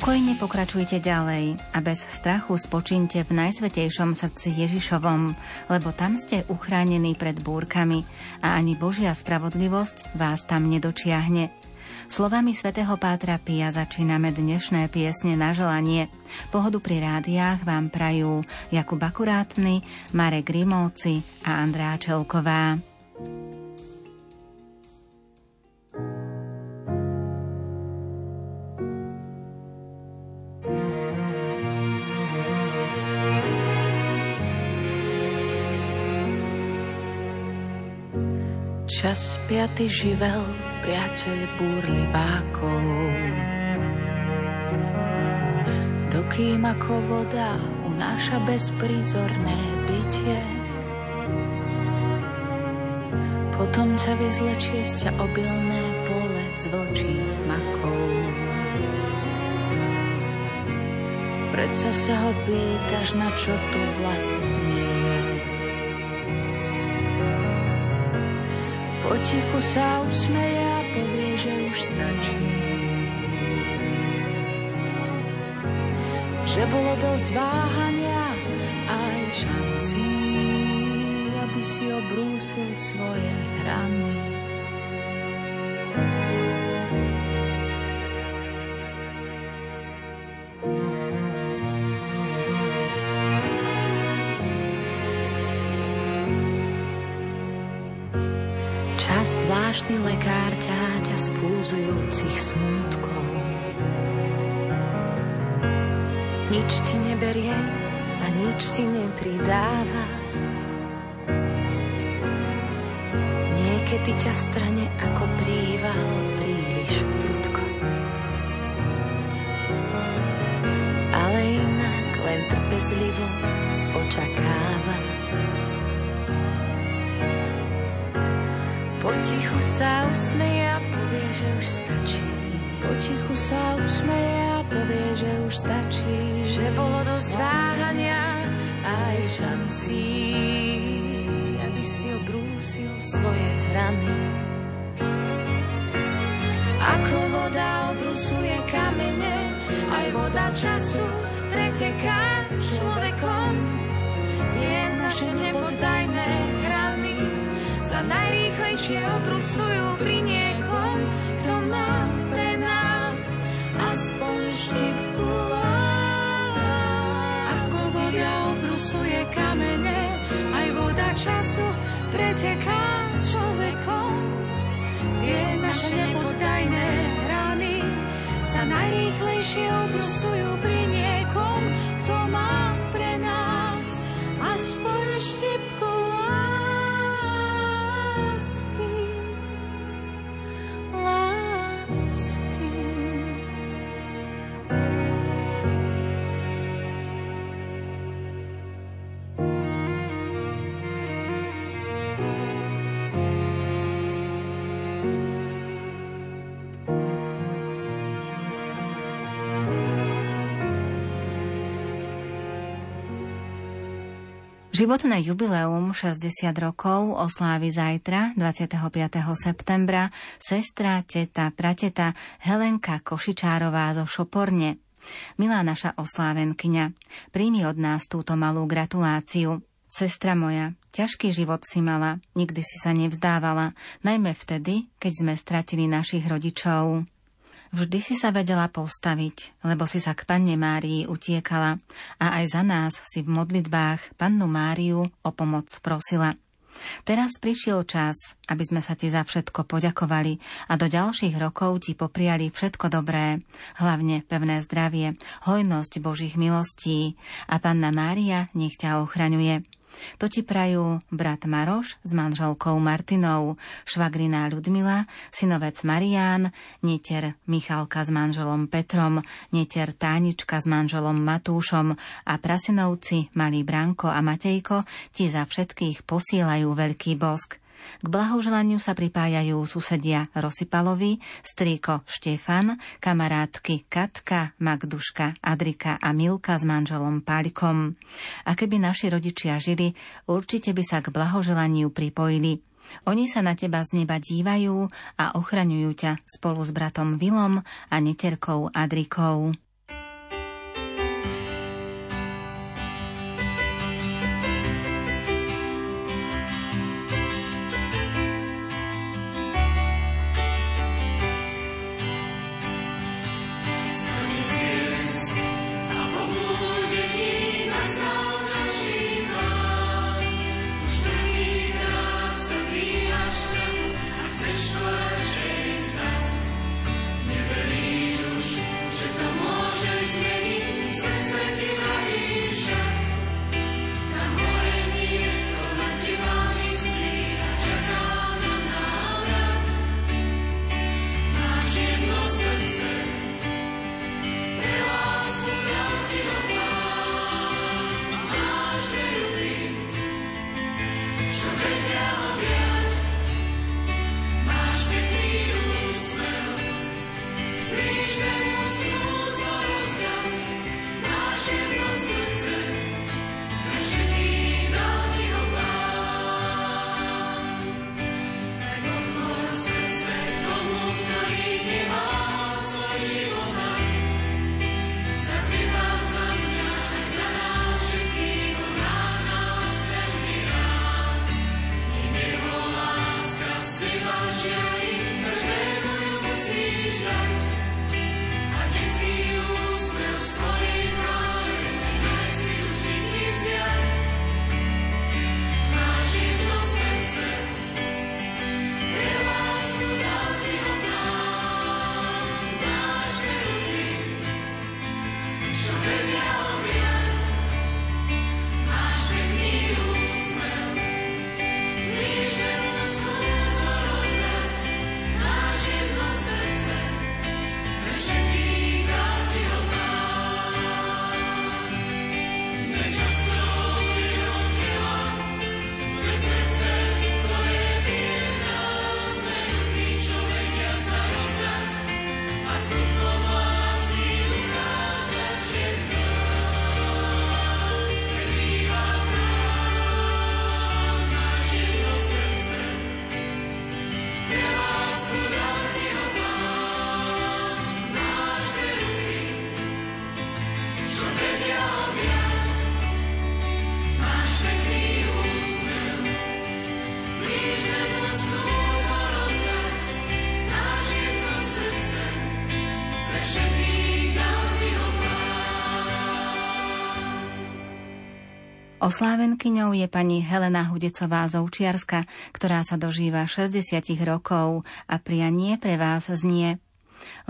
Pokojne pokračujte ďalej a bez strachu spočínte v najsvetejšom srdci Ježišovom, lebo tam ste uchránení pred búrkami a ani Božia spravodlivosť vás tam nedočiahne. Slovami svätého Pátra Pia začíname dnešné piesne na želanie. Pohodu pri rádiách vám prajú Jakub Akurátny, Marek Grimovci a Andrá Čelková. Čas piaty živel, priateľ búrlivákov. Dokým ako voda unáša bezprízorné bytie, potom ťa vyzlečie z ťa obilné pole z vlčích makov. Predsa sa ho pýtaš, na čo tu vlastne Potichu sa usmeje a povie, že už stačí. Že bolo dosť váhania a aj šancí, aby si obrúsil svoje hrany. Zvláštny lekár ťaťa z pulzujúcich smútkov. Nič ti neberie a nič ti nepridáva. Niekedy ťa strane ako príval príliš prudko. Ale inak len trpezlivo očakáva. Potichu sa usmeje a povie, že už stačí. Potichu sa usmeje a povie, že už stačí. Že bolo dosť váhania a aj šancí, aby si obrúsil svoje hrany. Ako voda obrusuje kamene, aj voda času preteká človekom. Je naše nepodajné hrany sa najrýchlejšie obrusujú pri niekom, kto má pre nás aspoň štipku. Ako voda obrusuje kamene, aj voda času preteká človekom. Tie naše nepodajné hrany sa najrýchlejšie obrusujú pri niekom, Životné jubileum 60 rokov oslávi zajtra, 25. septembra, sestra, teta, prateta Helenka Košičárová zo Šoporne. Milá naša oslávenkyňa, príjmi od nás túto malú gratuláciu. Sestra moja, ťažký život si mala, nikdy si sa nevzdávala, najmä vtedy, keď sme stratili našich rodičov. Vždy si sa vedela postaviť, lebo si sa k Panne Márii utiekala a aj za nás si v modlitbách Pannu Máriu o pomoc prosila. Teraz prišiel čas, aby sme sa ti za všetko poďakovali a do ďalších rokov ti popriali všetko dobré, hlavne pevné zdravie, hojnosť Božích milostí a Panna Mária nech ťa ochraňuje. To ti prajú brat Maroš s manželkou Martinou, švagrina Ľudmila, synovec Marián, neter Michalka s manželom Petrom, neter Tánička s manželom Matúšom a prasinovci Malý Branko a Matejko ti za všetkých posílajú veľký bosk. K blahoželaniu sa pripájajú susedia Rosipalovi, strýko Štefan, kamarátky Katka, Magduška, Adrika a Milka s manželom Pálikom. A keby naši rodičia žili, určite by sa k blahoželaniu pripojili. Oni sa na teba z neba dívajú a ochraňujú ťa spolu s bratom Vilom a neterkou Adrikou. Oslávenkyňou je pani Helena Hudecová Zoučiarska, ktorá sa dožíva 60 rokov a prianie pre vás znie.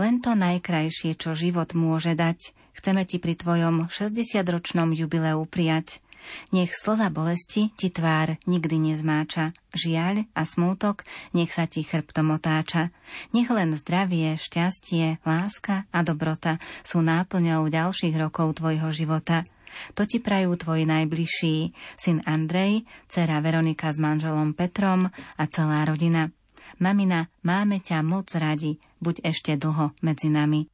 Len to najkrajšie, čo život môže dať, chceme ti pri tvojom 60-ročnom jubileu prijať. Nech slza bolesti ti tvár nikdy nezmáča, žiaľ a smútok nech sa ti chrbtom otáča. Nech len zdravie, šťastie, láska a dobrota sú náplňou ďalších rokov tvojho života. To ti prajú tvoji najbližší, syn Andrej, dcera Veronika s manželom Petrom a celá rodina. Mamina, máme ťa moc radi, buď ešte dlho medzi nami.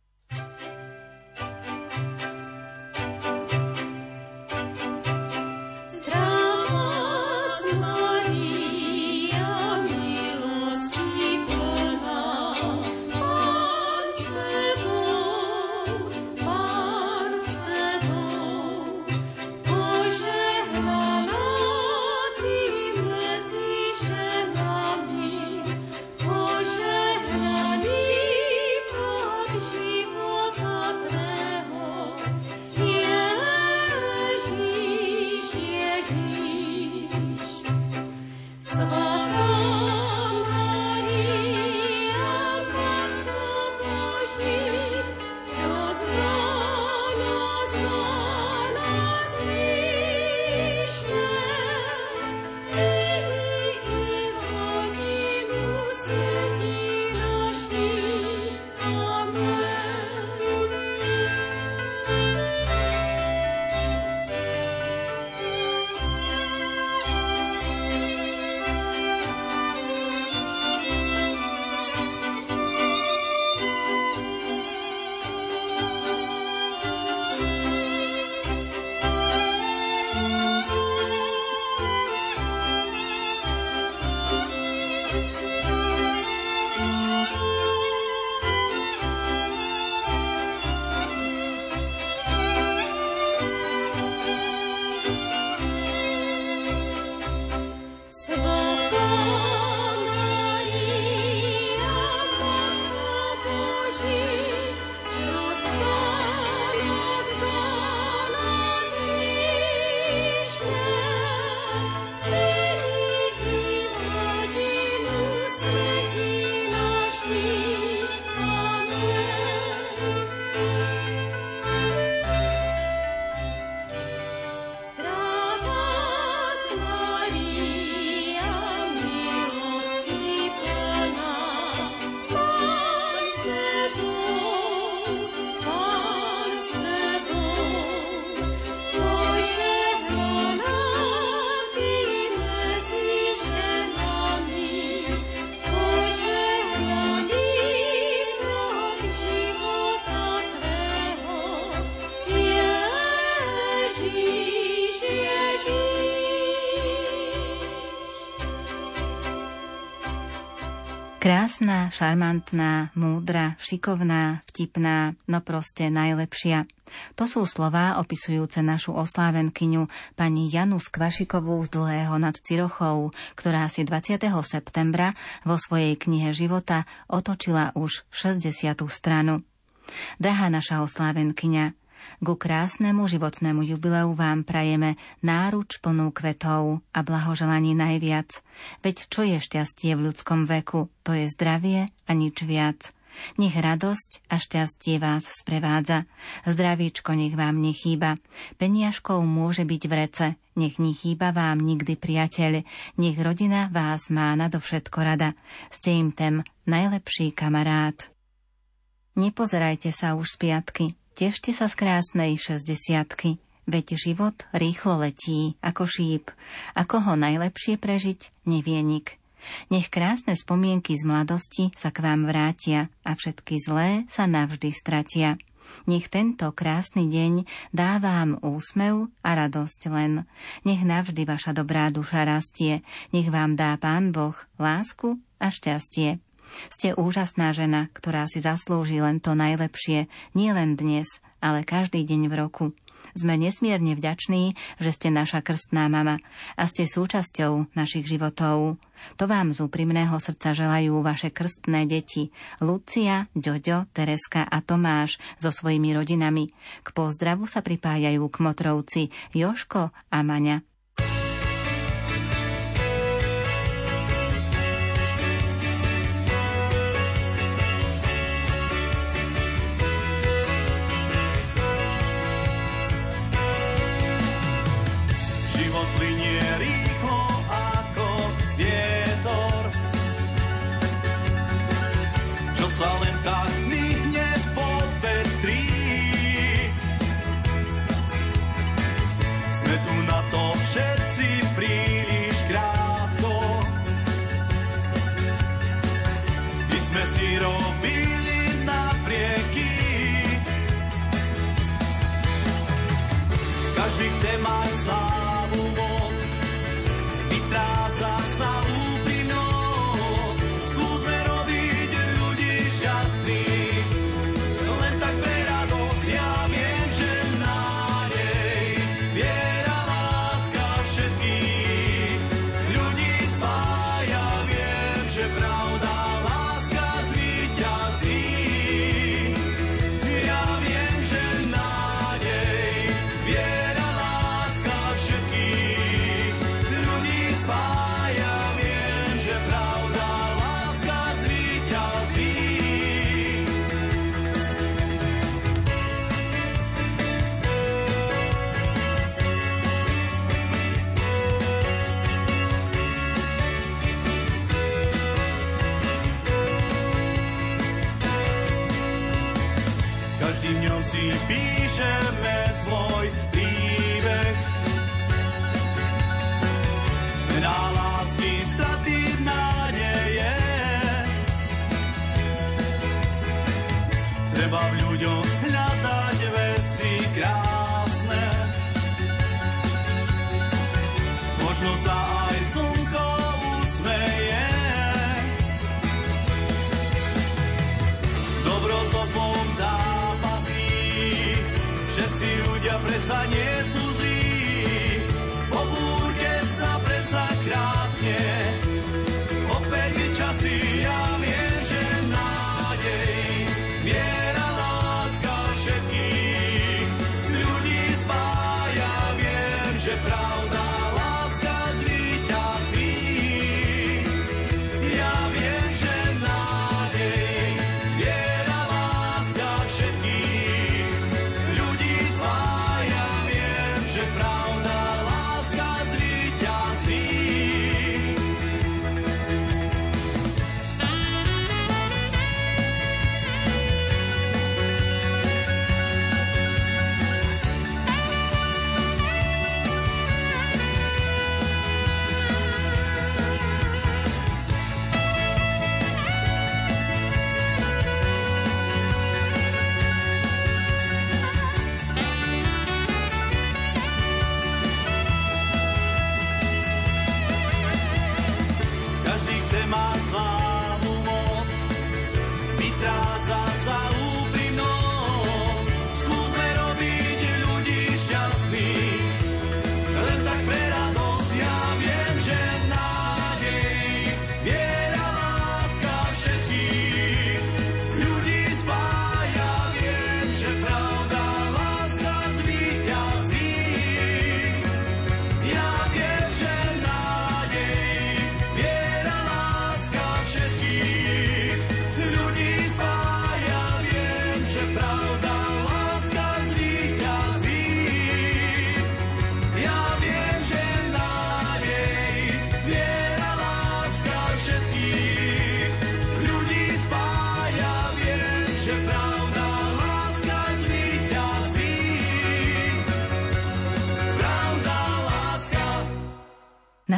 Krásna, šarmantná, múdra, šikovná, vtipná, no proste najlepšia. To sú slová opisujúce našu oslávenkyňu pani Janu Skvašikovú z Dlhého nad Cirochou, ktorá si 20. septembra vo svojej knihe života otočila už 60. stranu. Drahá naša oslávenkyňa, Ku krásnemu životnému jubileu vám prajeme náruč plnú kvetov a blahoželaní najviac. Veď čo je šťastie v ľudskom veku? To je zdravie a nič viac. Nech radosť a šťastie vás sprevádza. Zdravíčko nech vám nechýba. Peniažkou môže byť v rece. Nech nechýba vám nikdy priateľ. Nech rodina vás má nadovšetko rada. Ste im ten najlepší kamarát. Nepozerajte sa už z piatky. Tešte sa z krásnej šesťdesiatky, veď život rýchlo letí, ako šíp. Ako ho najlepšie prežiť, nevie nik. Nech krásne spomienky z mladosti sa k vám vrátia a všetky zlé sa navždy stratia. Nech tento krásny deň dá vám úsmev a radosť len. Nech navždy vaša dobrá duša rastie. Nech vám dá Pán Boh lásku a šťastie. Ste úžasná žena, ktorá si zaslúži len to najlepšie, nie len dnes, ale každý deň v roku. Sme nesmierne vďační, že ste naša krstná mama a ste súčasťou našich životov. To vám z úprimného srdca želajú vaše krstné deti Lucia, Ďoďo, Tereska a Tomáš so svojimi rodinami. K pozdravu sa pripájajú kmotrovci Joško a Maňa.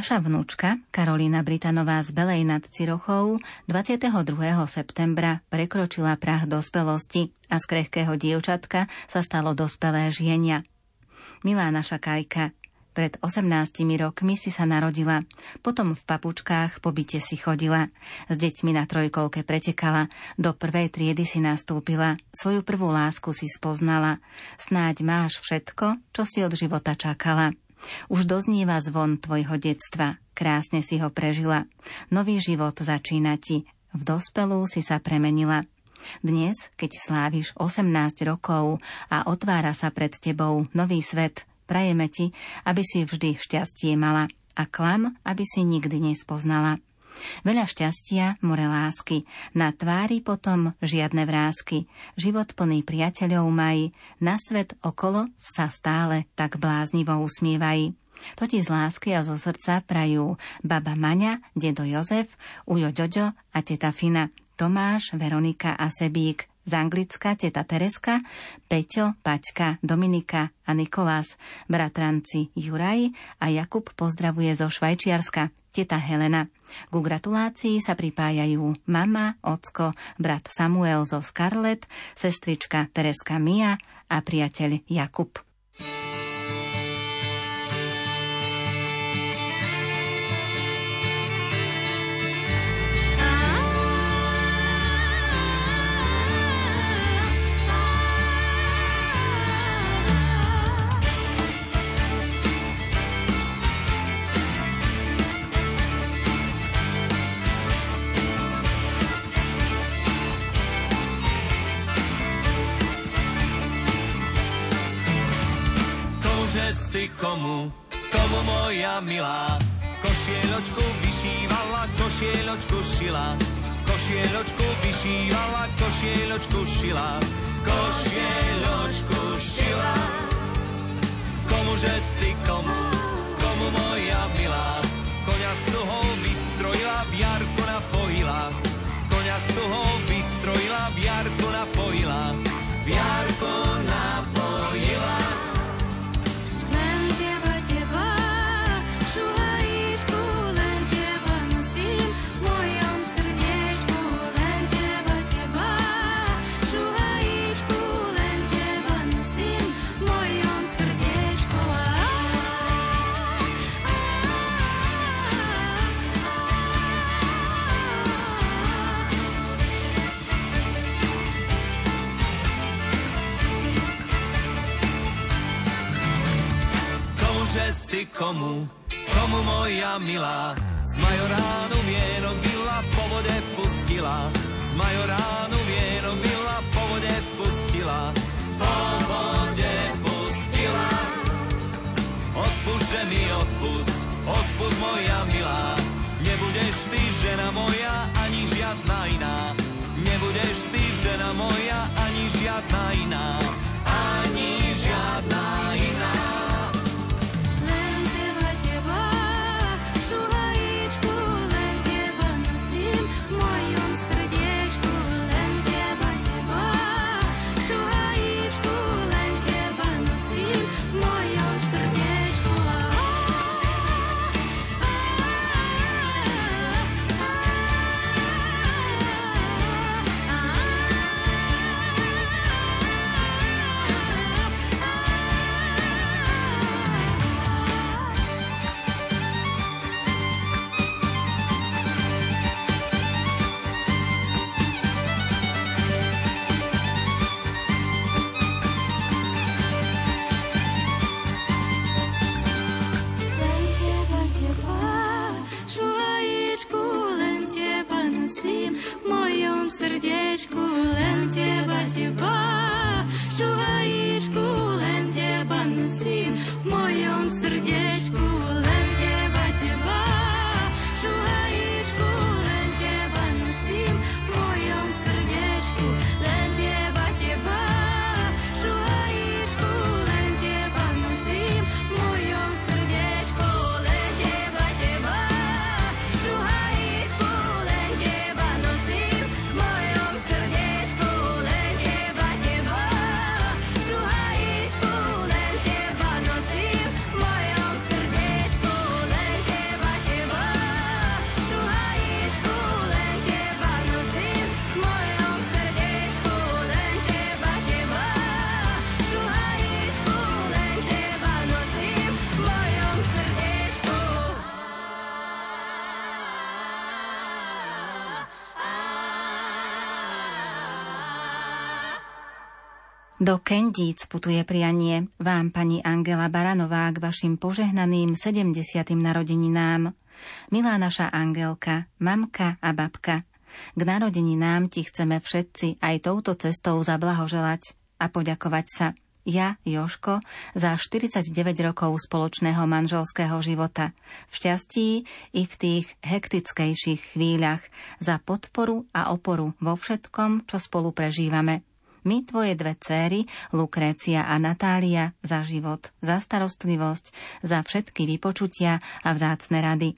Naša vnúčka, Karolína Britanová z Belej nad Cirochou, 22. septembra prekročila prach dospelosti a z krehkého dievčatka sa stalo dospelé žienia. Milá naša Kajka, Pred 18 rokmi si sa narodila, potom v papučkách po byte si chodila. S deťmi na trojkolke pretekala, do prvej triedy si nastúpila, svoju prvú lásku si spoznala. Snáď máš všetko, čo si od života čakala. Už doznieva zvon tvojho detstva, krásne si ho prežila. Nový život začína ti, v dospelú si sa premenila. Dnes, keď sláviš 18 rokov a otvára sa pred tebou nový svet, Prajeme ti, aby si vždy šťastie mala a klam, aby si nikdy nespoznala. Veľa šťastia, more lásky, na tvári potom žiadne vrázky. Život plný priateľov maj, na svet okolo sa stále tak bláznivo usmievaj. To ti z lásky a zo srdca prajú baba Maňa, dedo Jozef, ujo Jojo a teta Fina, Tomáš, Veronika a Sebík, z Anglicka teta Tereska, Peťo, Paťka, Dominika a Nikolás, bratranci Juraj a Jakub pozdravuje zo Švajčiarska, teta Helena. Ku gratulácii sa pripájajú mama, ocko, brat Samuel zo Scarlett, sestrička Tereska Mia a priateľ Jakub. Si komu, komu moja milá. Košieločku vyšívala, košieločku šila. Košieločku vyšívala, košieločku šila. Košieločku šila. Komuže si si komu, komu moja milá. Z majoránu vienok vila po vode pustila, z majoránu vienok vila po vode pustila, po vode pustila. Odpust, že mi odpust, odpust moja milá. Nebudeš ty žena moja, ani žiadna iná. Nebudeš ty žena moja, ani žiadna iná. Ani žiadna iná. Do Kendíc putuje prianie vám pani Angela Baranová k vašim požehnaným 70. narodeninám. Milá naša Angelka, mamka a babka, k narodeninám ti chceme všetci aj touto cestou zablahoželať a poďakovať sa. Ja, Joško, za 49 rokov spoločného manželského života, v šťastí i v tých hektickejších chvíľach, za podporu a oporu vo všetkom, čo spolu prežívame – my, tvoje dve céry, Lukrécia a Natália, za život, za starostlivosť, za všetky vypočutia a vzácne rady.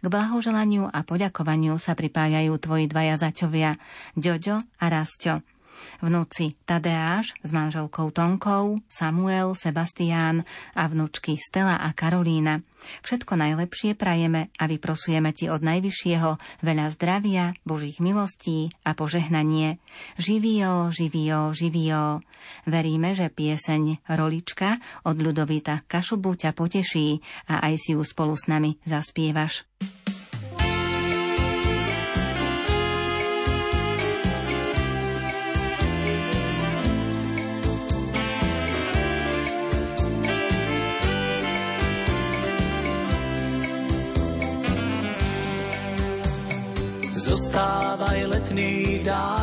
K blahoželaniu a poďakovaniu sa pripájajú tvoji dvaja zaťovia, Ďoďo a Rasťo. Vnúci Tadeáš s manželkou Tonkou, Samuel, Sebastián a vnúčky Stella a Karolína. Všetko najlepšie prajeme a vyprosujeme ti od Najvyššieho veľa zdravia, Božích milostí a požehnanie. Živio, živio, živio. Veríme, že pieseň Rolička od Ľudovita Kašubu ťa poteší a aj si ju spolu s nami zaspievaš.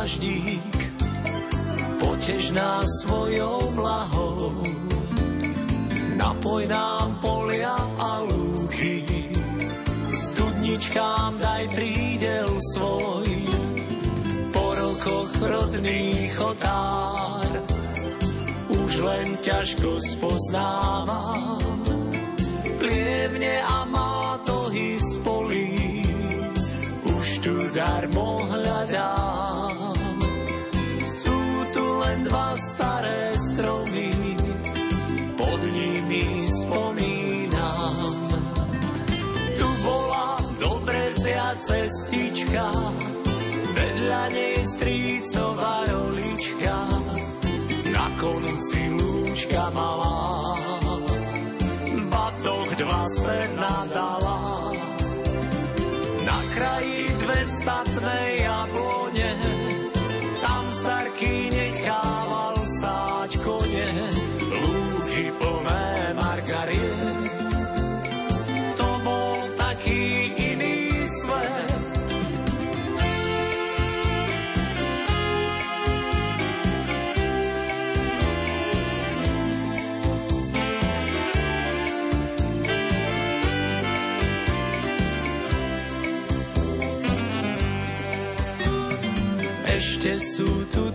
Dáždík, potež nás svojou blahou. Napoj nám polia a lúky, studničkám daj prídel svoj. Po rokoch rodných otár, už len ťažko spoznávam. Plievne a mátohy spolí, tu darmo hľadám. Dva staré stromy, pod nimi spomínam. Tu bola dobrezia cestička, vedľa nej strícová rolička, na konci lúčka malá. Batoh dva se nadala, na kraji dve statné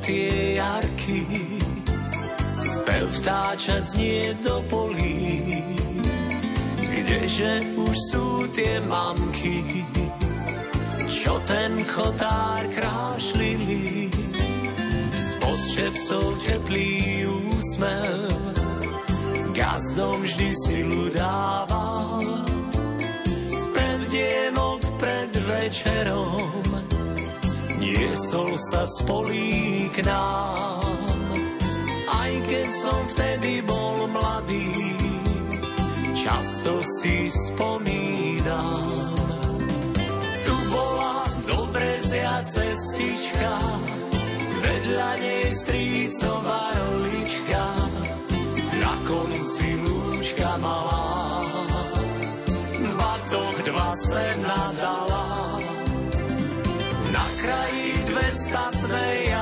tie jarky, spev vtáčať znie do polí, kdeže už sú tie mamky, čo ten chotár krášlili, spod čepcov teplý úsmev, gazdom vždy silu dával, spev dienok pred večerom, niesol sa spolí k nám. Aj keď som vtedy bol mladý, často si spomínam. Tu bola dobrezia cestička, vedľa nej strícová rolička, na konci lúčka malá. Batoh dva se nadala, na kraji dve statné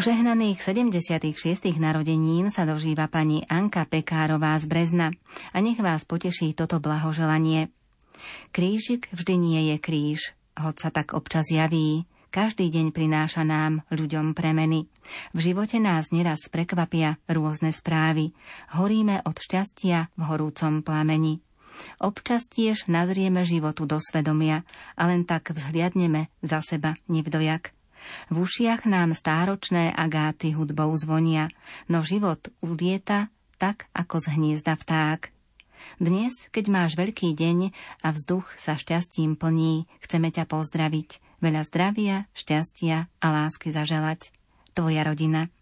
Požehnaných 76. narodenín sa dožíva pani Anka Pekárová z Brezna a nech vás poteší toto blahoželanie. Krížik vždy nie je kríž, hoď sa tak občas javí. Každý deň prináša nám, ľuďom, premeny. V živote nás neraz prekvapia rôzne správy. Horíme od šťastia v horúcom plameni. Občas tiež nazrieme životu do svedomia a len tak vzhliadneme za seba nevdojak. V ušiach nám stáročné agáty hudbou zvonia, no život ulieta tak ako z hniezda vták. Dnes, keď máš veľký deň a vzduch sa šťastím plní, chceme ťa pozdraviť, veľa zdravia, šťastia a lásky zaželať. Tvoja rodina.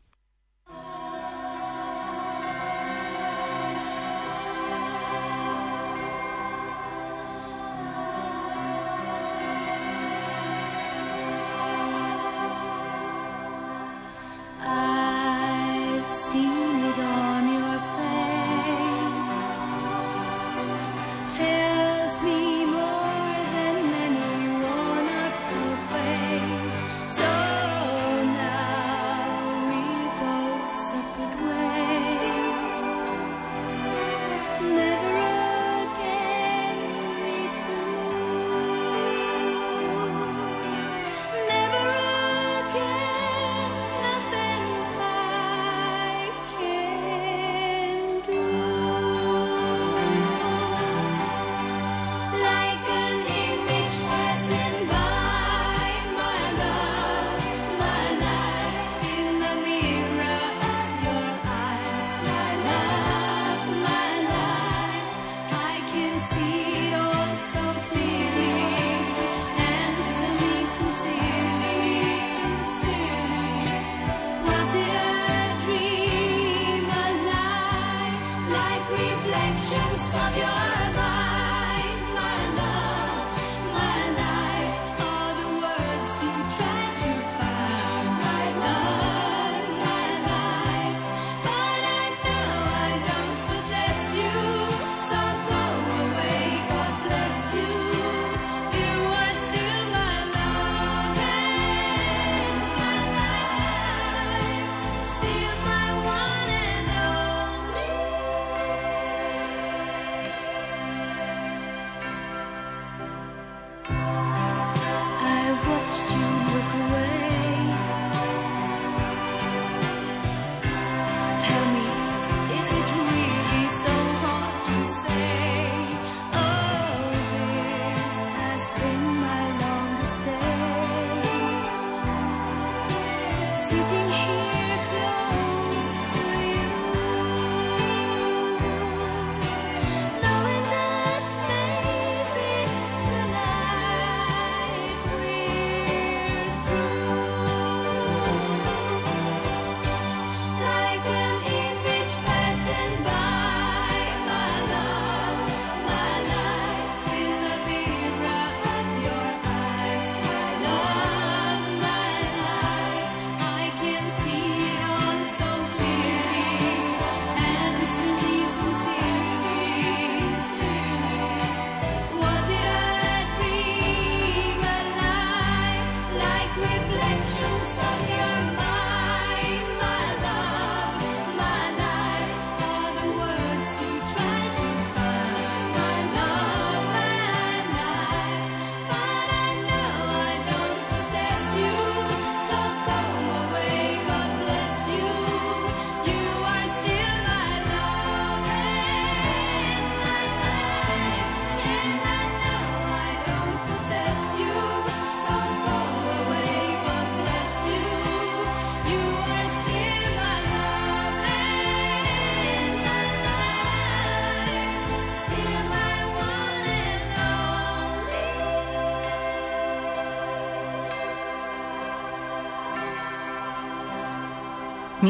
see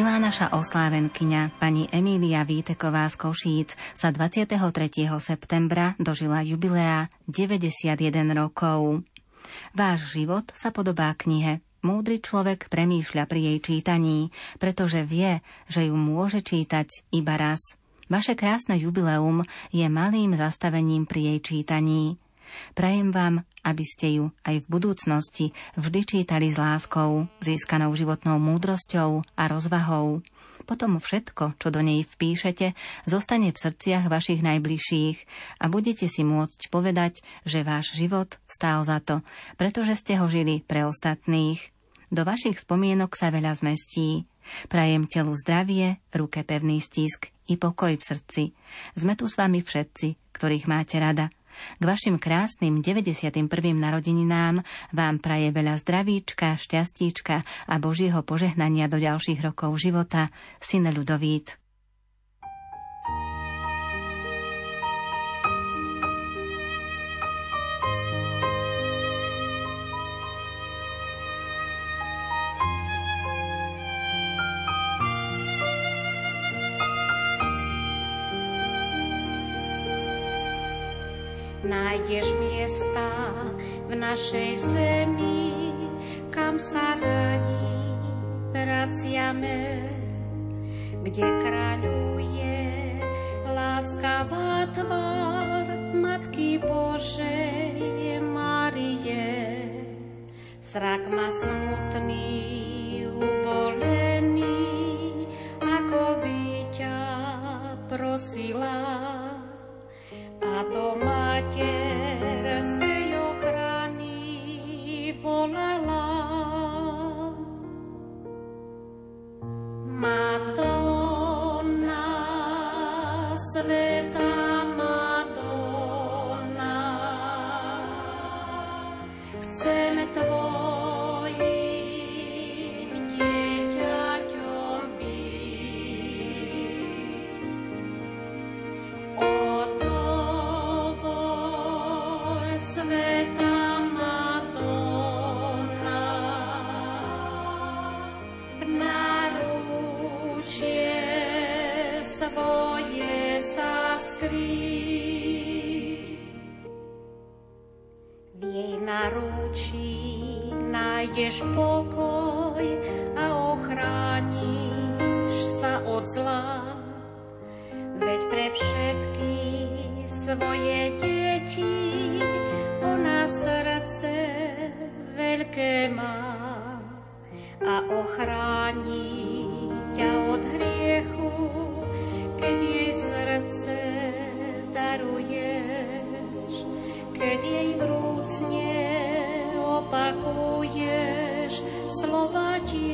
Milá naša oslávenkyňa, pani Emília Víteková z Košíc, sa 23. septembra dožila jubilea 91 rokov. Váš život sa podobá knihe. Múdry človek premýšľa pri jej čítaní, pretože vie, že ju môže čítať iba raz. Vaše krásne jubileum je malým zastavením pri jej čítaní. Prajem vám, aby ste ju aj v budúcnosti vždy čítali s láskou, získanou životnou múdrosťou a rozvahou. Potom všetko, čo do nej vpíšete, zostane v srdciach vašich najbližších a budete si môcť povedať, že váš život stál za to, pretože ste ho žili pre ostatných. Do vašich spomienok sa veľa zmestí. Prajem telu zdravie, ruke pevný stisk i pokoj v srdci. Sme tu s vami všetci, ktorých máte rada. K vašim krásnym 91. narodeninám vám praje veľa zdravíčka, šťastíčka a Božieho požehnania do ďalších rokov života, syn Ľudovít. Nájdeš miesta v našej zemi, kam sa radi vraciame, kde kráľuje láskavá tvár Matky Božej Marie. Srak ma smutný, ubolený, ako by ťa prosila svoje deti ona srdce veľké má a ochráni ťa od hriechu, keď jej srdce daruješ, keď jej vrúcne opakuješ slova tiež.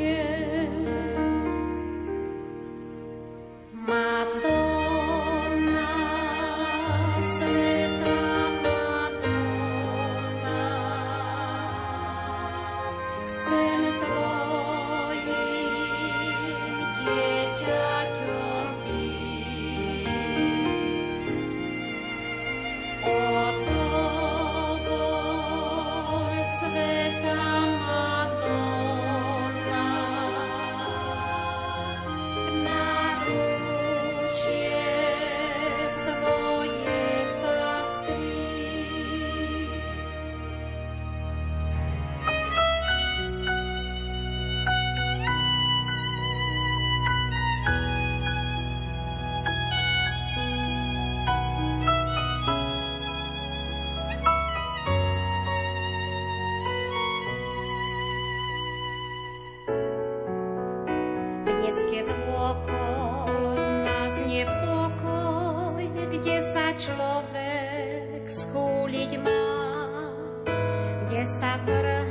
sa prv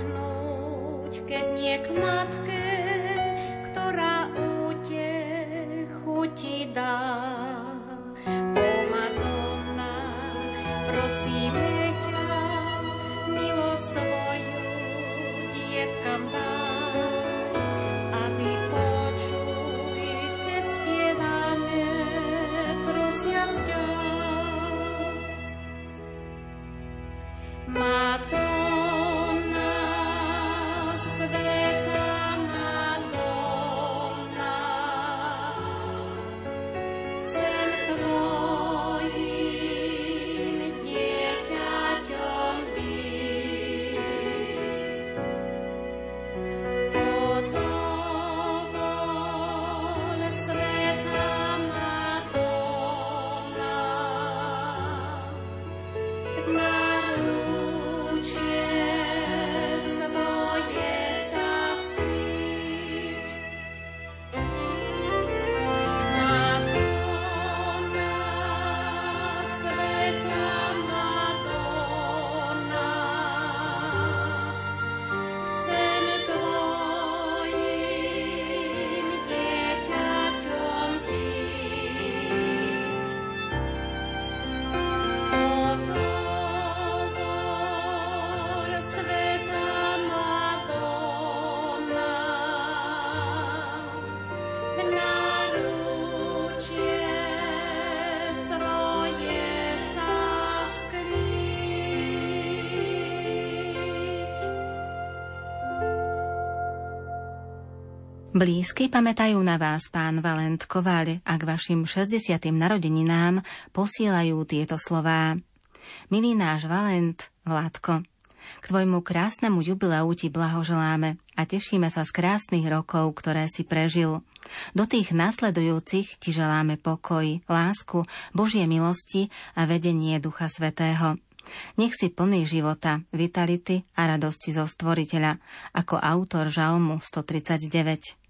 Blízky pamätajú na vás pán Valent Kovaľ a k vašim 60. narodeninám posielajú tieto slová. Milý náš Valent, Vládko, k tvojmu krásnemu jubileu ti blahoželáme a tešíme sa z krásnych rokov, ktoré si prežil. Do tých nasledujúcich ti želáme pokoj, lásku, Božie milosti a vedenie Ducha Svetého. Nech si plný života, vitality a radosti zo stvoriteľa, ako autor žalmu 139.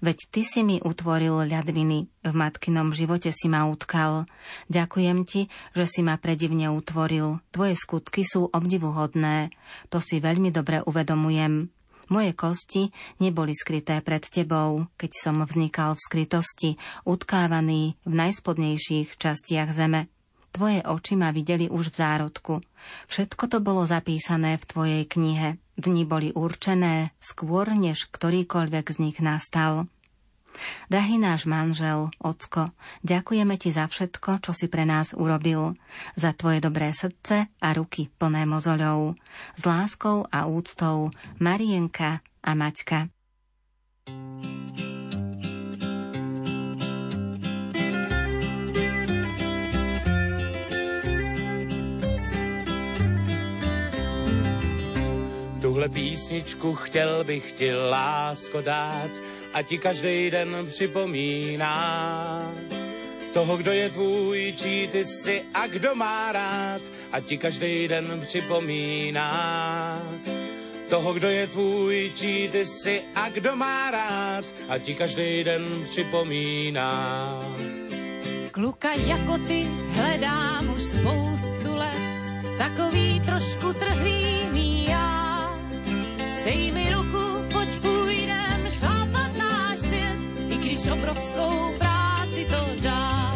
Veď ty si mi utvoril ľadviny, v matkinom živote si ma utkal. Ďakujem ti, že si ma predivne utvoril. Tvoje skutky sú obdivuhodné. To si veľmi dobre uvedomujem. Moje kosti neboli skryté pred tebou, keď som vznikal v skrytosti, utkávaný v najspodnejších častiach zeme. Tvoje oči ma videli už v zárodku. Všetko to bolo zapísané v tvojej knihe. Dni boli určené skôr, než ktorýkoľvek z nich nastal. Drahý náš manžel, Ocko, ďakujeme ti za všetko, čo si pre nás urobil. Za tvoje dobré srdce a ruky plné mozoľov. S láskou a úctou Marienka a Maťka. Tuhle písničku chtěl bych ti lásko dát a ti každý den připomíná. Toho, kdo je tvůj, čí ty jsi a kdo má rád a ti každý den připomíná. Toho, kdo je tvůj, čí ty jsi a kdo má rád a ti každý den připomíná. Kluka jako ty hledám už spoustu let, takový trošku trhlý já Dej mi ruku, pojď půjdem šlápat náš svět, i když obrovskou práci to dá.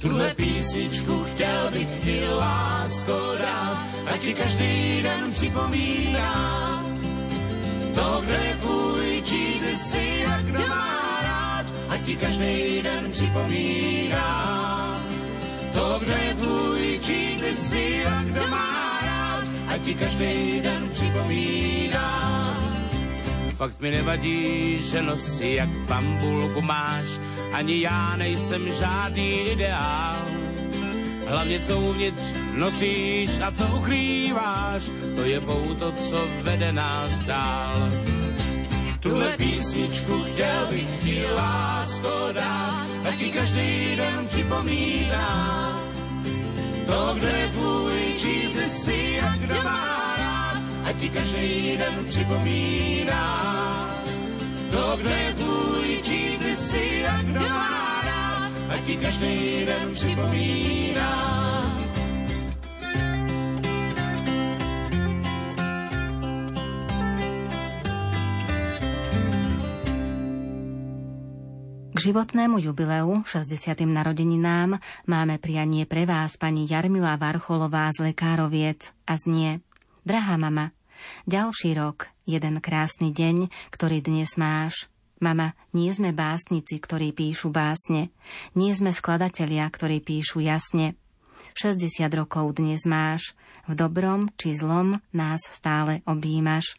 Tuhle písničku chtěl bych ti lásko dát, a ti každý den připomíná. To, kdo je tvůj, čí ty jsi a kdo má rád, a ti každý den připomíná. To, kdo je tvůj, čí ty jsi a kdo má a ti každý den připomíná. Fakt mi nevadí, že nosí jak bambulku máš, ani já nejsem žádný ideál. Hlavně co uvnitř nosíš a co ukrýváš, to je pouto, co vede nás dál. Tuhle písničku chtěl bych ti lásko dát, a ti každý den připomíná, to, kdo je tvůj, ty jsi a kdo má rád, a ti každý den připomíná. To, kdo je tvůj, ty jsi a kdo má rád, a ti každý den připomíná. Životnému jubileu, 60. narodeninám, máme prianie pre vás pani Jarmila Varcholová z Lekároviec a znie Drahá mama, ďalší rok, jeden krásny deň, ktorý dnes máš. Mama, nie sme básnici, ktorí píšu básne. Nie sme skladatelia, ktorí píšu jasne. 60 rokov dnes máš. V dobrom či zlom nás stále objímaš.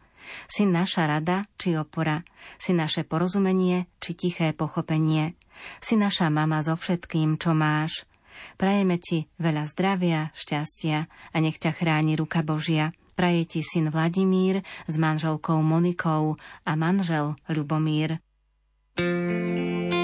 Si naša rada či opora, si naše porozumenie či tiché pochopenie, si naša mama so všetkým, čo máš. Prajeme ti veľa zdravia, šťastia a nech ťa chráni ruka Božia. Praje ti syn Vladimír s manželkou Monikou a manžel Ľubomír. Keď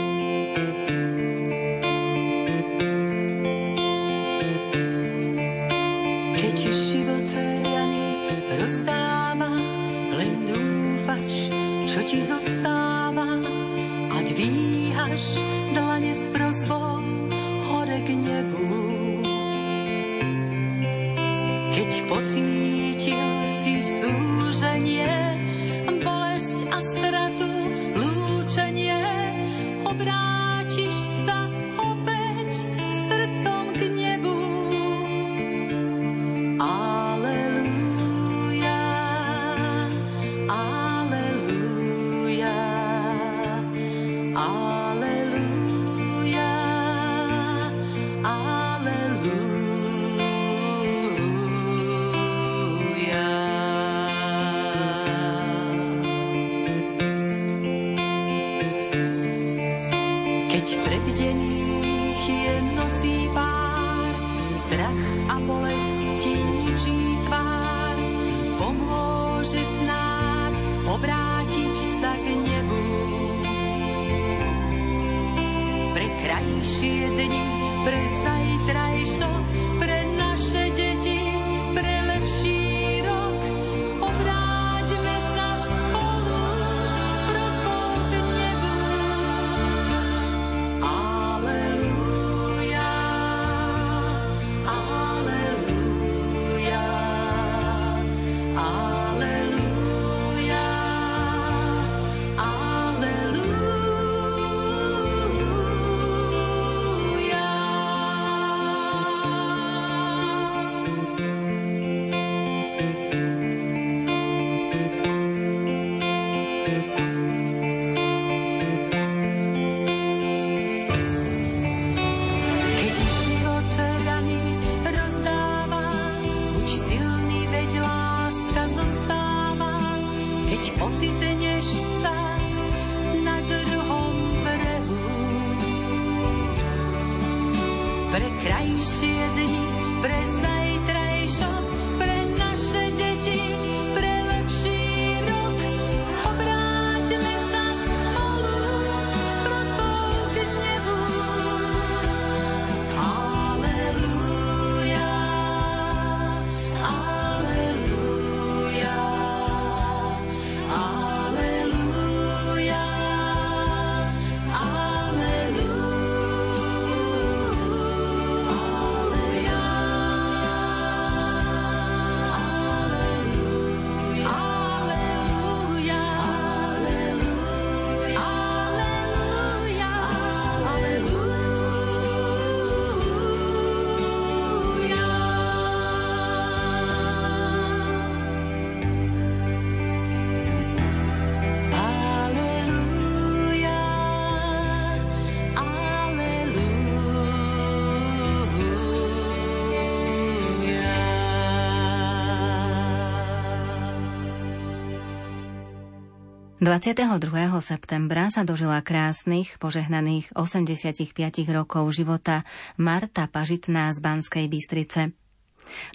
...22. septembra sa dožila krásnych, požehnaných 85 rokov života Marta Pažitná z Banskej Bystrice.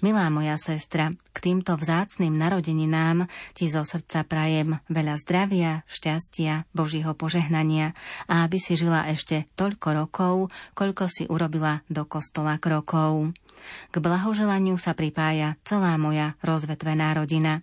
Milá moja sestra, k týmto vzácným narodeninám ti zo srdca prajem veľa zdravia, šťastia, Božího požehnania a aby si žila ešte toľko rokov, koľko si urobila do kostola krokov. K blahoželaniu sa pripája celá moja rozvetvená rodina.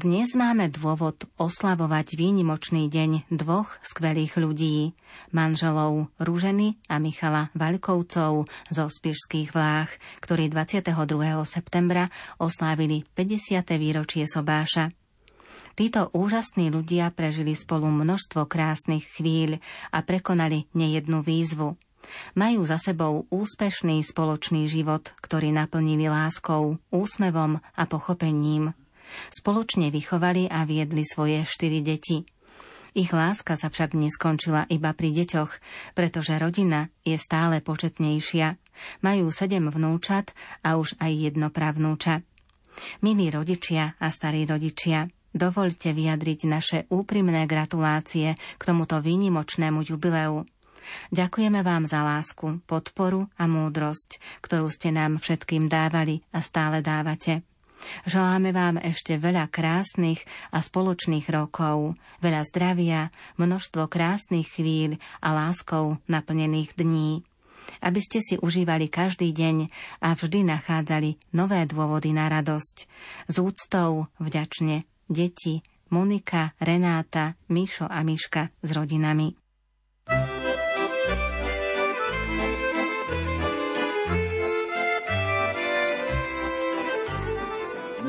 Dnes máme dôvod oslavovať výnimočný deň dvoch skvelých ľudí, manželov Rúženy a Michala Vaľkovcov zo Spišských vlách, ktorí 22. septembra oslávili 50. výročie Sobáša. Títo úžasní ľudia prežili spolu množstvo krásnych chvíľ a prekonali nejednú výzvu. Majú za sebou úspešný spoločný život, ktorý naplnili láskou, úsmevom a pochopením – Spoločne vychovali a viedli svoje štyri deti. Ich láska sa však neskončila iba pri deťoch, pretože rodina je stále početnejšia. Majú sedem vnúčat a už aj jedno pravnúča. Milí rodičia a starí rodičia, dovolte vyjadriť naše úprimné gratulácie k tomuto výnimočnému jubileu. Ďakujeme vám za lásku, podporu a múdrosť, ktorú ste nám všetkým dávali a stále dávate. Želáme vám ešte veľa krásnych a spoločných rokov, veľa zdravia, množstvo krásnych chvíľ a láskou naplnených dní. Aby ste si užívali každý deň a vždy nachádzali nové dôvody na radosť. S úctou, vďačne, deti, Monika, Renáta, Mišo a Miška s rodinami.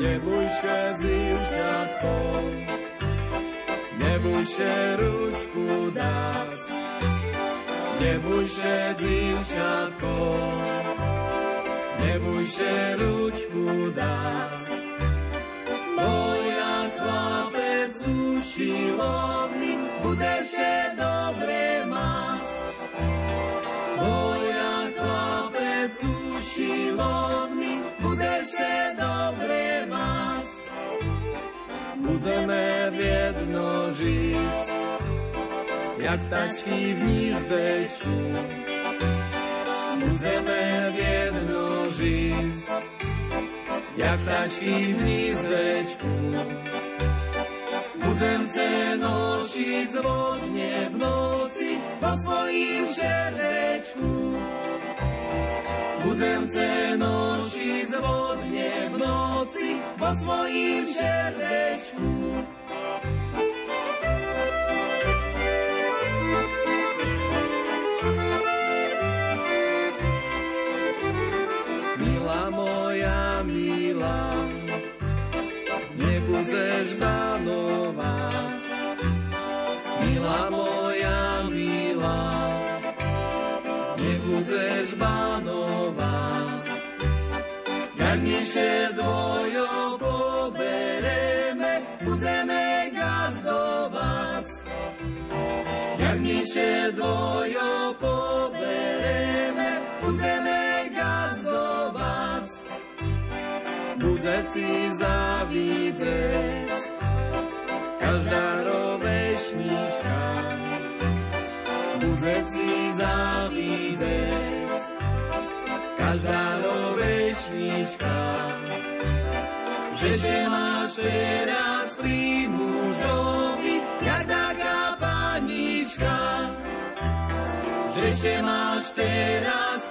Nebuď się dziewczatką, nie bój się ruczku dać. Nie bój się dziewczatką, nie bój się ruczku dać. Bo jak chłopec usiłowny, bude się dobre mas. Bo jak chłopec usiłowny, bude się dobre mas. Budeme biedno żyć, jak ptaczki w gnizdeczku. Budeme biedno żyć, jak ptaczki w gnizdeczku. Budem se nosić zwodnie w nocy po swoim szereczku. Budem se nosić zwodnie w nocy po swoim szereczku. Się dwojo pobereme, budeme gazdować. Jak się dwojo pobereme, budeme gazdować. Budzę ci zawidzec, każda roweśniczka. Budzę roweśniczka. Że się masz teraz pri mężowi, jak taka paniczka. Że się masz teraz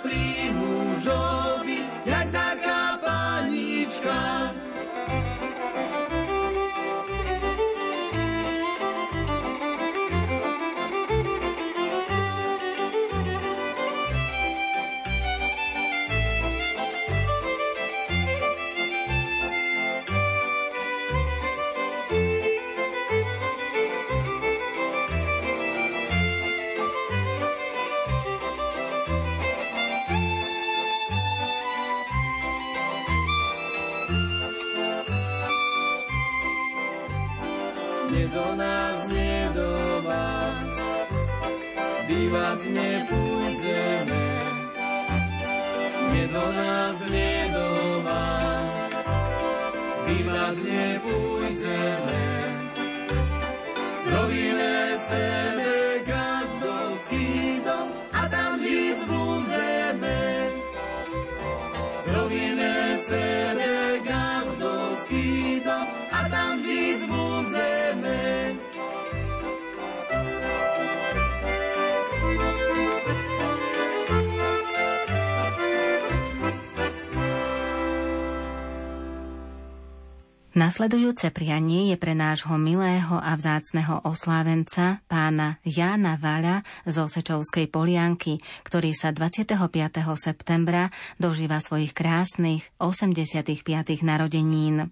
Nasledujúce prianie je pre nášho milého a vzácneho oslávenca, pána Jána Vaľa z Osečovskej Polianky, ktorý sa 25. septembra dožíva svojich krásnych 85. narodenín.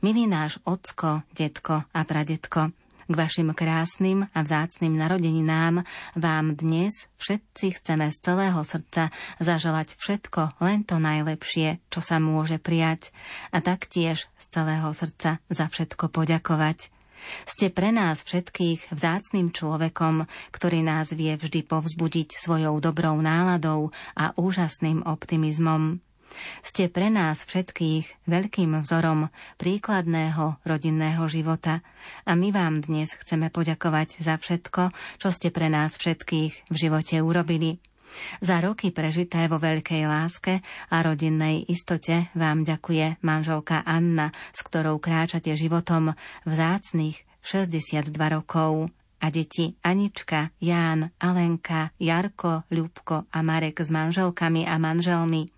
Milý náš ocko, detko a pradetko, k vašim krásnym a vzácnym narodeninám vám dnes všetci chceme z celého srdca zaželať všetko len to najlepšie, čo sa môže prijať a taktiež z celého srdca za všetko poďakovať. Ste pre nás všetkých vzácným človekom, ktorý nás vie vždy povzbudiť svojou dobrou náladou a úžasným optimizmom. Ste pre nás všetkých veľkým vzorom príkladného rodinného života a my vám dnes chceme poďakovať za všetko, čo ste pre nás všetkých v živote urobili. Za roky prežité vo veľkej láske a rodinnej istote vám ďakuje manželka Anna, s ktorou kráčate životom vzácných 62 rokov a deti Anička, Ján, Alenka, Jarko, Ľubko a Marek s manželkami a manželmi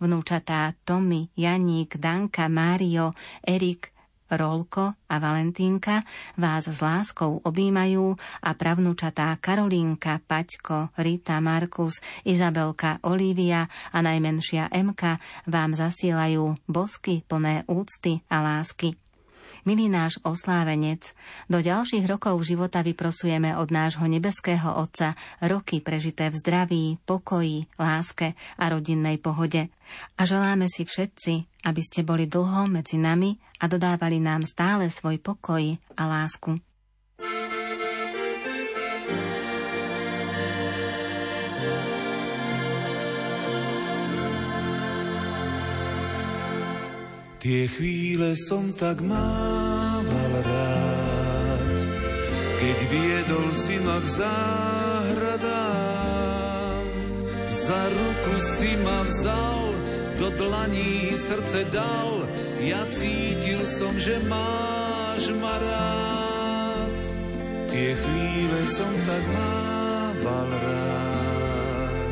vnúčatá Tomy, Janík, Danka, Mário, Erik, Rolko a Valentínka vás s láskou objímajú a pravnúčatá Karolínka, Paťko, Rita, Markus, Izabelka, Olivia a najmenšia Emka vám zasielajú bosky plné úcty a lásky. Milý náš oslávenec, do ďalších rokov života vyprosujeme od nášho nebeského Otca roky prežité v zdraví, pokoji, láske a rodinnej pohode. A želáme si všetci, aby ste boli dlho medzi nami a dodávali nám stále svoj pokoj a lásku. Tie chvíle som tak mával rád, keď viedol si ma k záhradám. Za ruku si ma vzal, do dlaní srdce dal, ja cítil som, že máš ma rád. Tie chvíle som tak mával rád,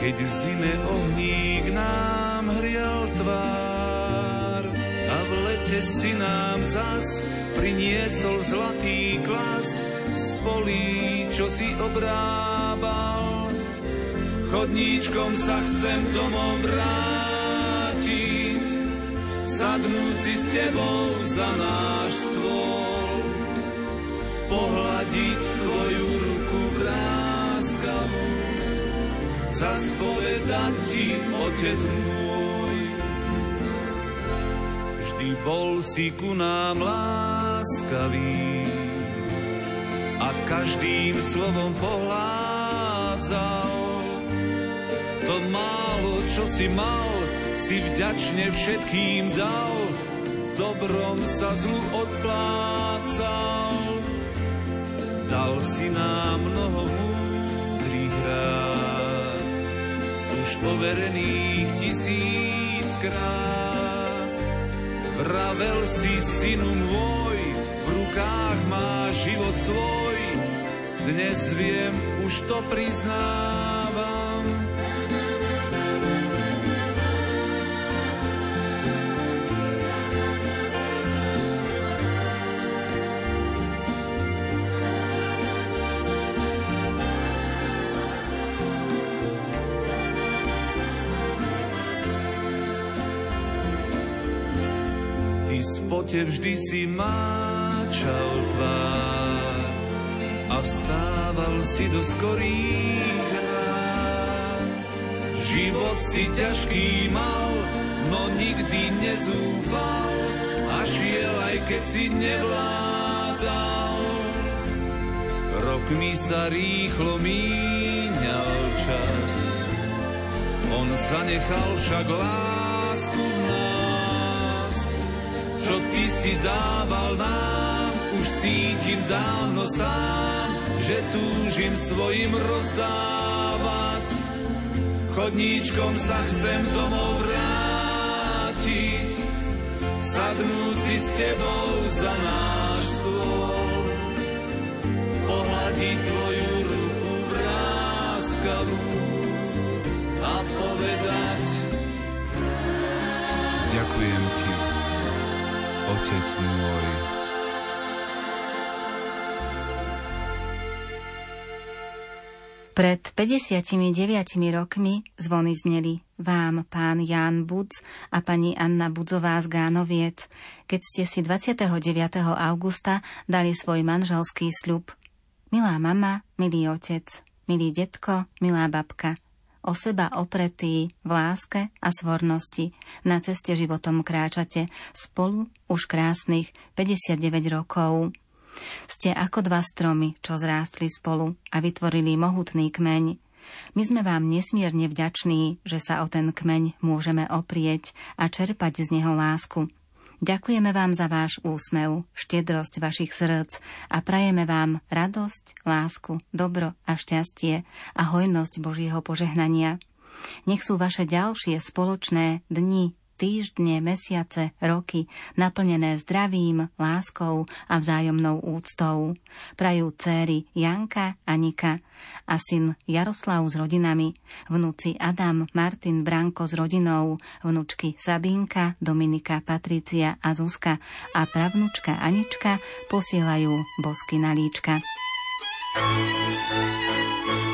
keď v zime ohník nám hrial tvár lete si nám zas priniesol zlatý klas z polí, čo si obrábal. Chodníčkom sa chcem domov vrátiť, sadnúť si s tebou za náš stôl, pohľadiť tvoju ruku vráskavú, zas povedať ti, otec môj, bol si ku nám láskavý a každým slovom pohládzal. To málo, čo si mal, si vďačne všetkým dal, dobrom sa zlu odplácal. Dal si nám mnoho múdrych rád, už overených tisíckrát Vravel si, synu môj, v rukách má život svoj. Dnes viem, už to priznávam. Spote vždy si máčal tvár a vstával si do skorých. Život si ťažký mal, no nikdy nezúfal a šiel aj keď si nevládal. Rokmi sa rýchlo míňal čas, on zanechal však lásku ty si dával nám, už cítim dávno sám, že túžim svojim rozdávať. Chodníčkom sa chcem domov vrátiť, sadnúť si s tebou za náš Otec môj. Pred 59 rokmi zvony zneli vám pán Ján Budz a pani Anna Budzová z Gánoviec, keď ste si 29. augusta dali svoj manželský sľub. Milá mama, milý otec, milý detko, milá babka – o seba opretí v láske a svornosti na ceste životom kráčate spolu už krásnych 59 rokov. Ste ako dva stromy, čo zrástli spolu a vytvorili mohutný kmeň. My sme vám nesmierne vďační, že sa o ten kmeň môžeme oprieť a čerpať z neho lásku – Ďakujeme vám za váš úsmev, štedrosť vašich srdc a prajeme vám radosť, lásku, dobro a šťastie a hojnosť Božieho požehnania. Nech sú vaše ďalšie spoločné dni týždne, mesiace, roky, naplnené zdravím, láskou a vzájomnou úctou. Prajú céry Janka, Anika a syn Jaroslav s rodinami, vnúci Adam, Martin, Branko s rodinou, vnúčky Sabínka, Dominika, Patricia a Zuzka a pravnúčka Anička posielajú bosky na líčka. thank you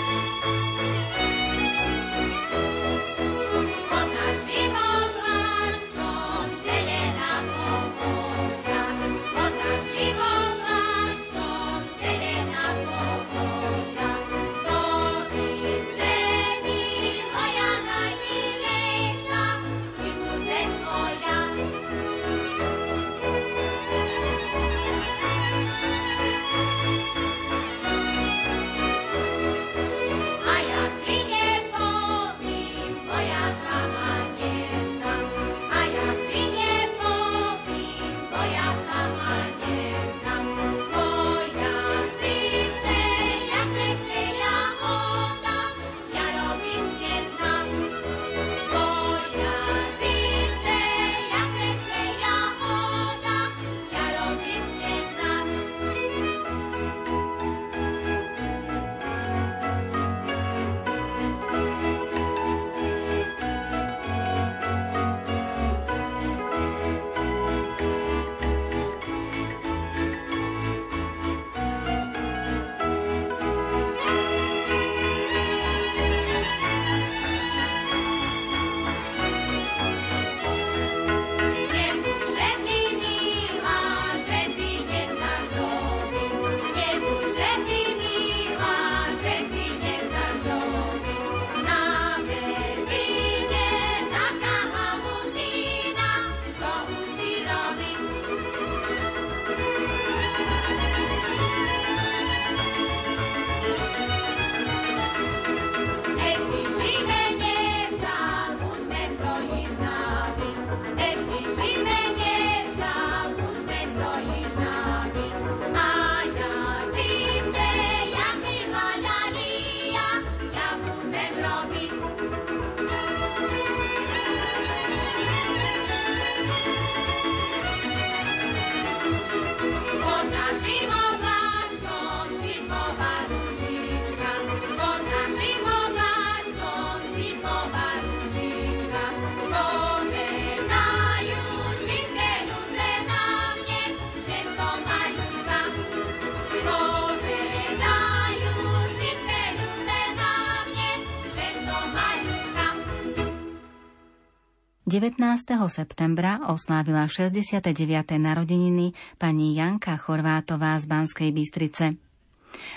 septembra oslávila 69. narodeniny pani Janka Chorvátová z Banskej Bystrice.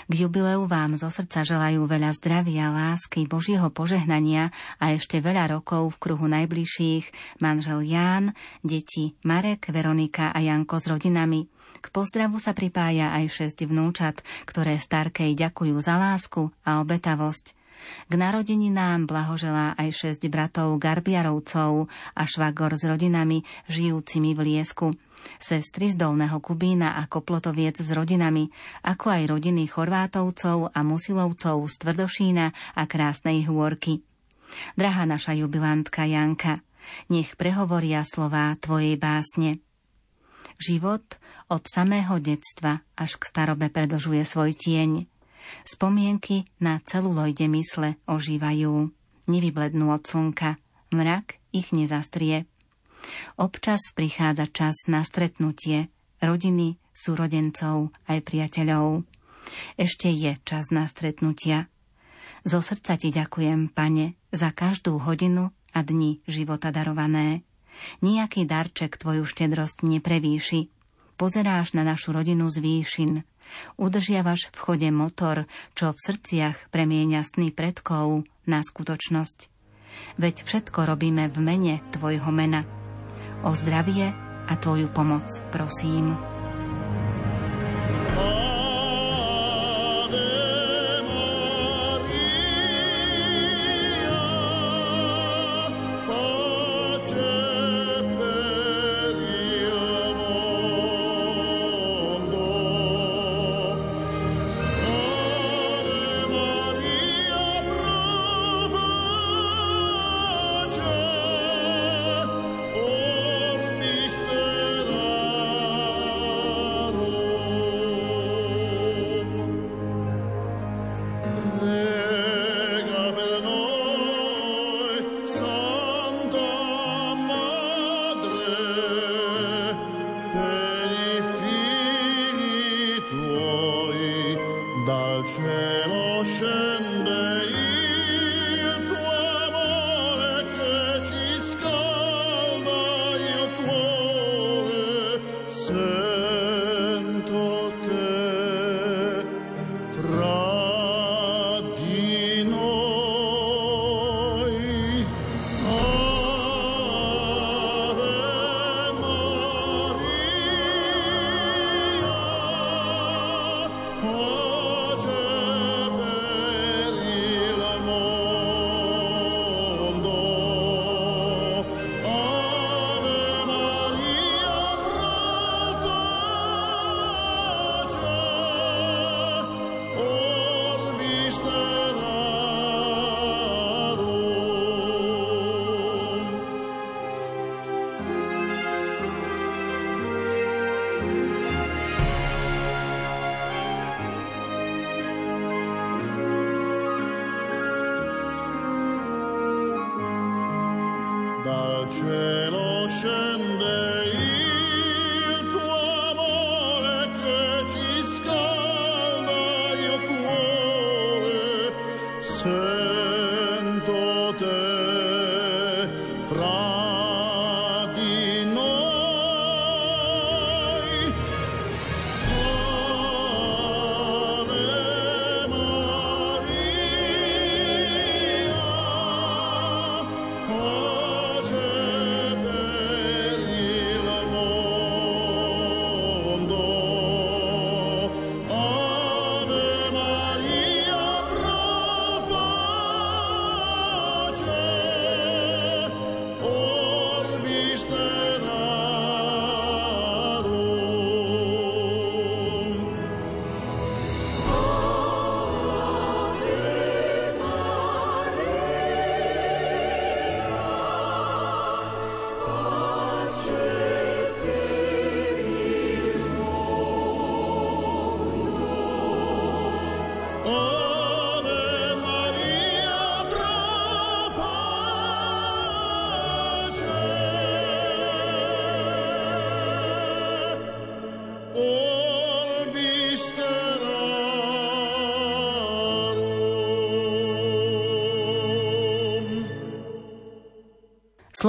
K jubileu vám zo srdca želajú veľa zdravia, lásky, Božieho požehnania a ešte veľa rokov v kruhu najbližších manžel Ján, deti Marek, Veronika a Janko s rodinami. K pozdravu sa pripája aj šesť vnúčat, ktoré starkej ďakujú za lásku a obetavosť. K narodeninám blahoželá aj šesť bratov Garbiarovcov a švagor s rodinami žijúcimi v Liesku sestry z Dolného Kubína a Koplotoviec s rodinami, ako aj rodiny Chorvátovcov a Musilovcov z Tvrdošína a Krásnej Hôrky. Drahá naša jubilantka Janka, nech prehovoria slová Tvojej básne. Život od samého detstva až k starobe predlžuje svoj tieň. Spomienky na celulojde mysle ožívajú, nevyblednú od slnka, mrak ich nezastrie. Občas prichádza čas na stretnutie rodiny, súrodencov aj priateľov. Ešte je čas na stretnutia. Zo srdca ti ďakujem, pane, za každú hodinu a dni života darované. Nijaký darček tvoju štedrosť neprevýši. Pozeráš na našu rodinu z výšin. Udržiavaš v chode motor, čo v srdciach premieňa sny predkov na skutočnosť. Veď všetko robíme v mene tvojho mena. O zdravie a tvoju pomoc prosím. dal cielo scende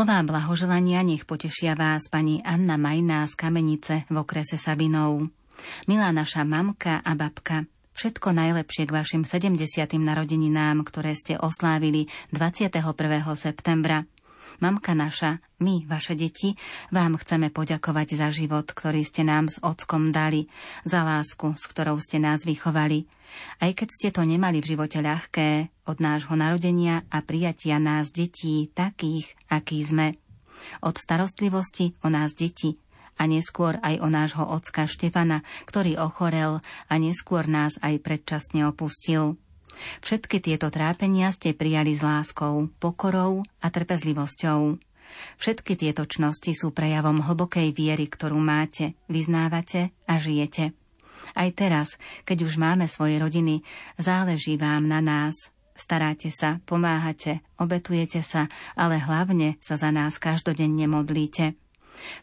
Slová blahoželania nech potešia vás pani Anna Majná z Kamenice v okrese Sabinov. Milá naša mamka a babka, všetko najlepšie k vašim 70. narodeninám, ktoré ste oslávili 21. septembra. Mamka naša, my, vaše deti, vám chceme poďakovať za život, ktorý ste nám s ockom dali, za lásku, s ktorou ste nás vychovali. Aj keď ste to nemali v živote ľahké, od nášho narodenia a prijatia nás detí takých, akí sme. Od starostlivosti o nás deti a neskôr aj o nášho ocka Štefana, ktorý ochorel a neskôr nás aj predčasne opustil. Všetky tieto trápenia ste prijali s láskou, pokorou a trpezlivosťou. Všetky tieto čnosti sú prejavom hlbokej viery, ktorú máte, vyznávate a žijete. Aj teraz, keď už máme svoje rodiny, záleží vám na nás. Staráte sa, pomáhate, obetujete sa, ale hlavne sa za nás každodenne modlíte.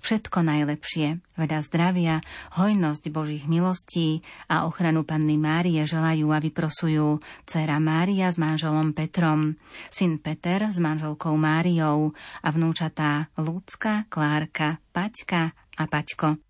Všetko najlepšie, veľa zdravia, hojnosť Božích milostí a ochranu Panny Márie želajú a vyprosujú dcera Mária s manželom Petrom, syn Peter s manželkou Máriou a vnúčatá Lucka, Klárka, Paťka a Paťko.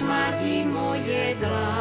Šmati moje dlanie,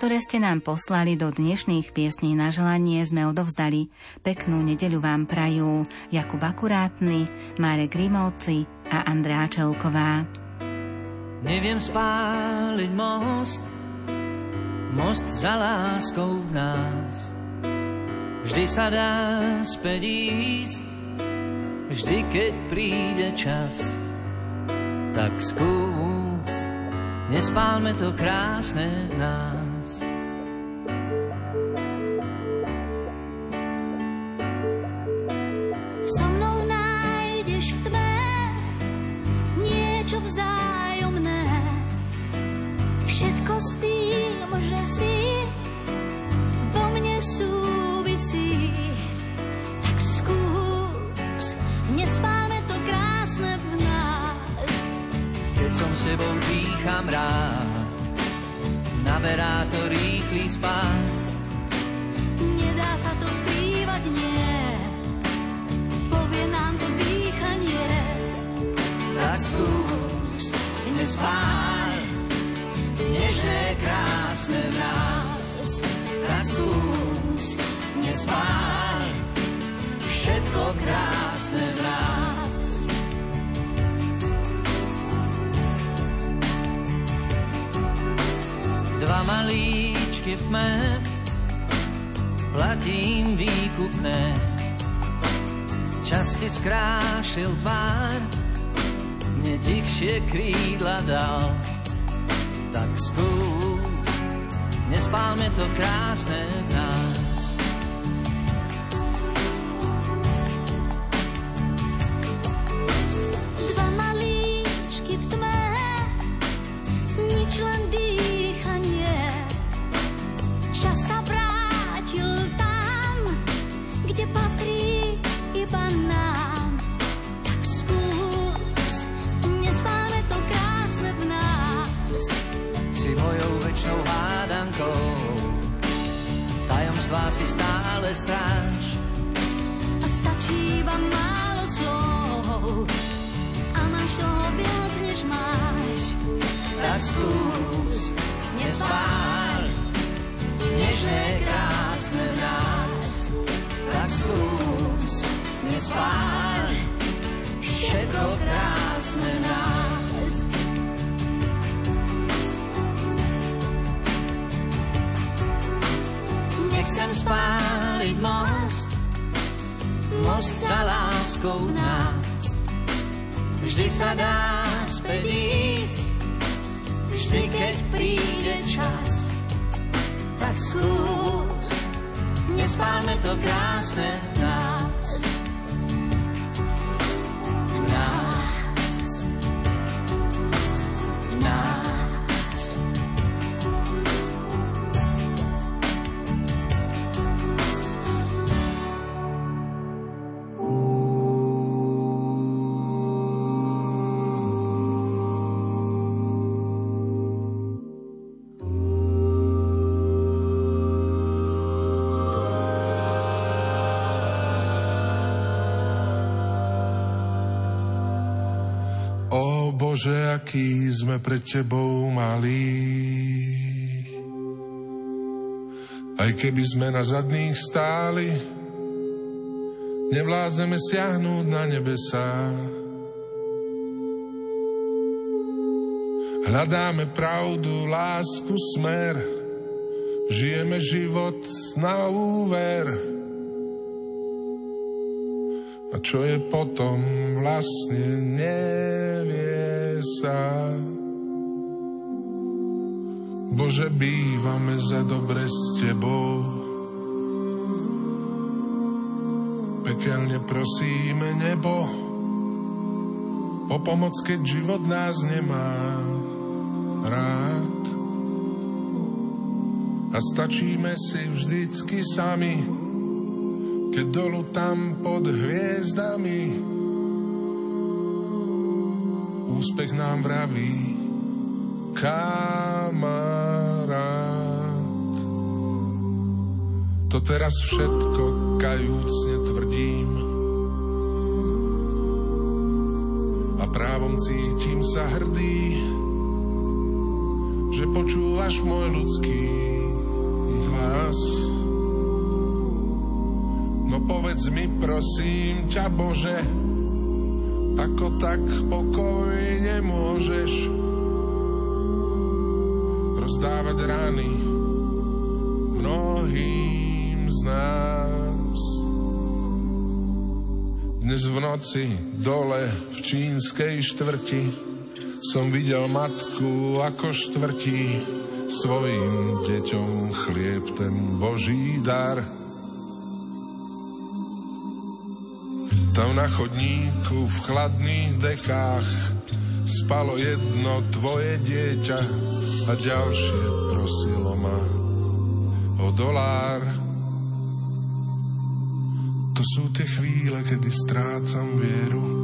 ktoré ste nám poslali do dnešných piesní na želanie, sme odovzdali. Peknú nedeľu vám prajú Jakub Akurátny, Marek Rimovci a Andrea Čelková. Neviem spáliť most, most za láskou v nás. Vždy sa dá späť ísť, vždy keď príde čas, tak skús nespálme to krásne v nás. Most za láskou nás. Vždy sa dá späť ísť, vždy keď príde čas. Tak skús, nespálme to krásne nás. Bože, aký sme pred Tebou malí. Aj keby sme na zadných stáli, nevládzeme siahnuť na nebesá. Hľadáme pravdu, lásku, smer, žijeme život na úver. A čo je potom, vlastne nevie sa. Bože, bývame za dobre s Tebou. Pekelne prosíme nebo o pomoc, keď život nás nemá rád. A stačíme si vždycky sami, keď dolu tam pod hviezdami úspech nám vraví kamarát. To teraz všetko kajúcne tvrdím a právom cítim sa hrdý, že počúvaš môj ľudský hlas. Povedz mi prosím ťa Bože, ako tak pokojne môžeš rozdávať rany mnohým z nás. Dnes v noci dole v čínskej štvrti som videl matku ako štvrtí svojim deťom chlieb ten Boží dar. Tam na chodníku v chladných dekách spalo jedno tvoje dieťa a ďalšie prosilo ma o dolár. To sú tie chvíle, kedy strácam vieru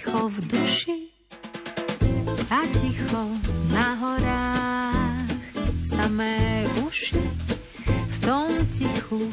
ticho v duši a ticho na horách, samé uši v tom tichu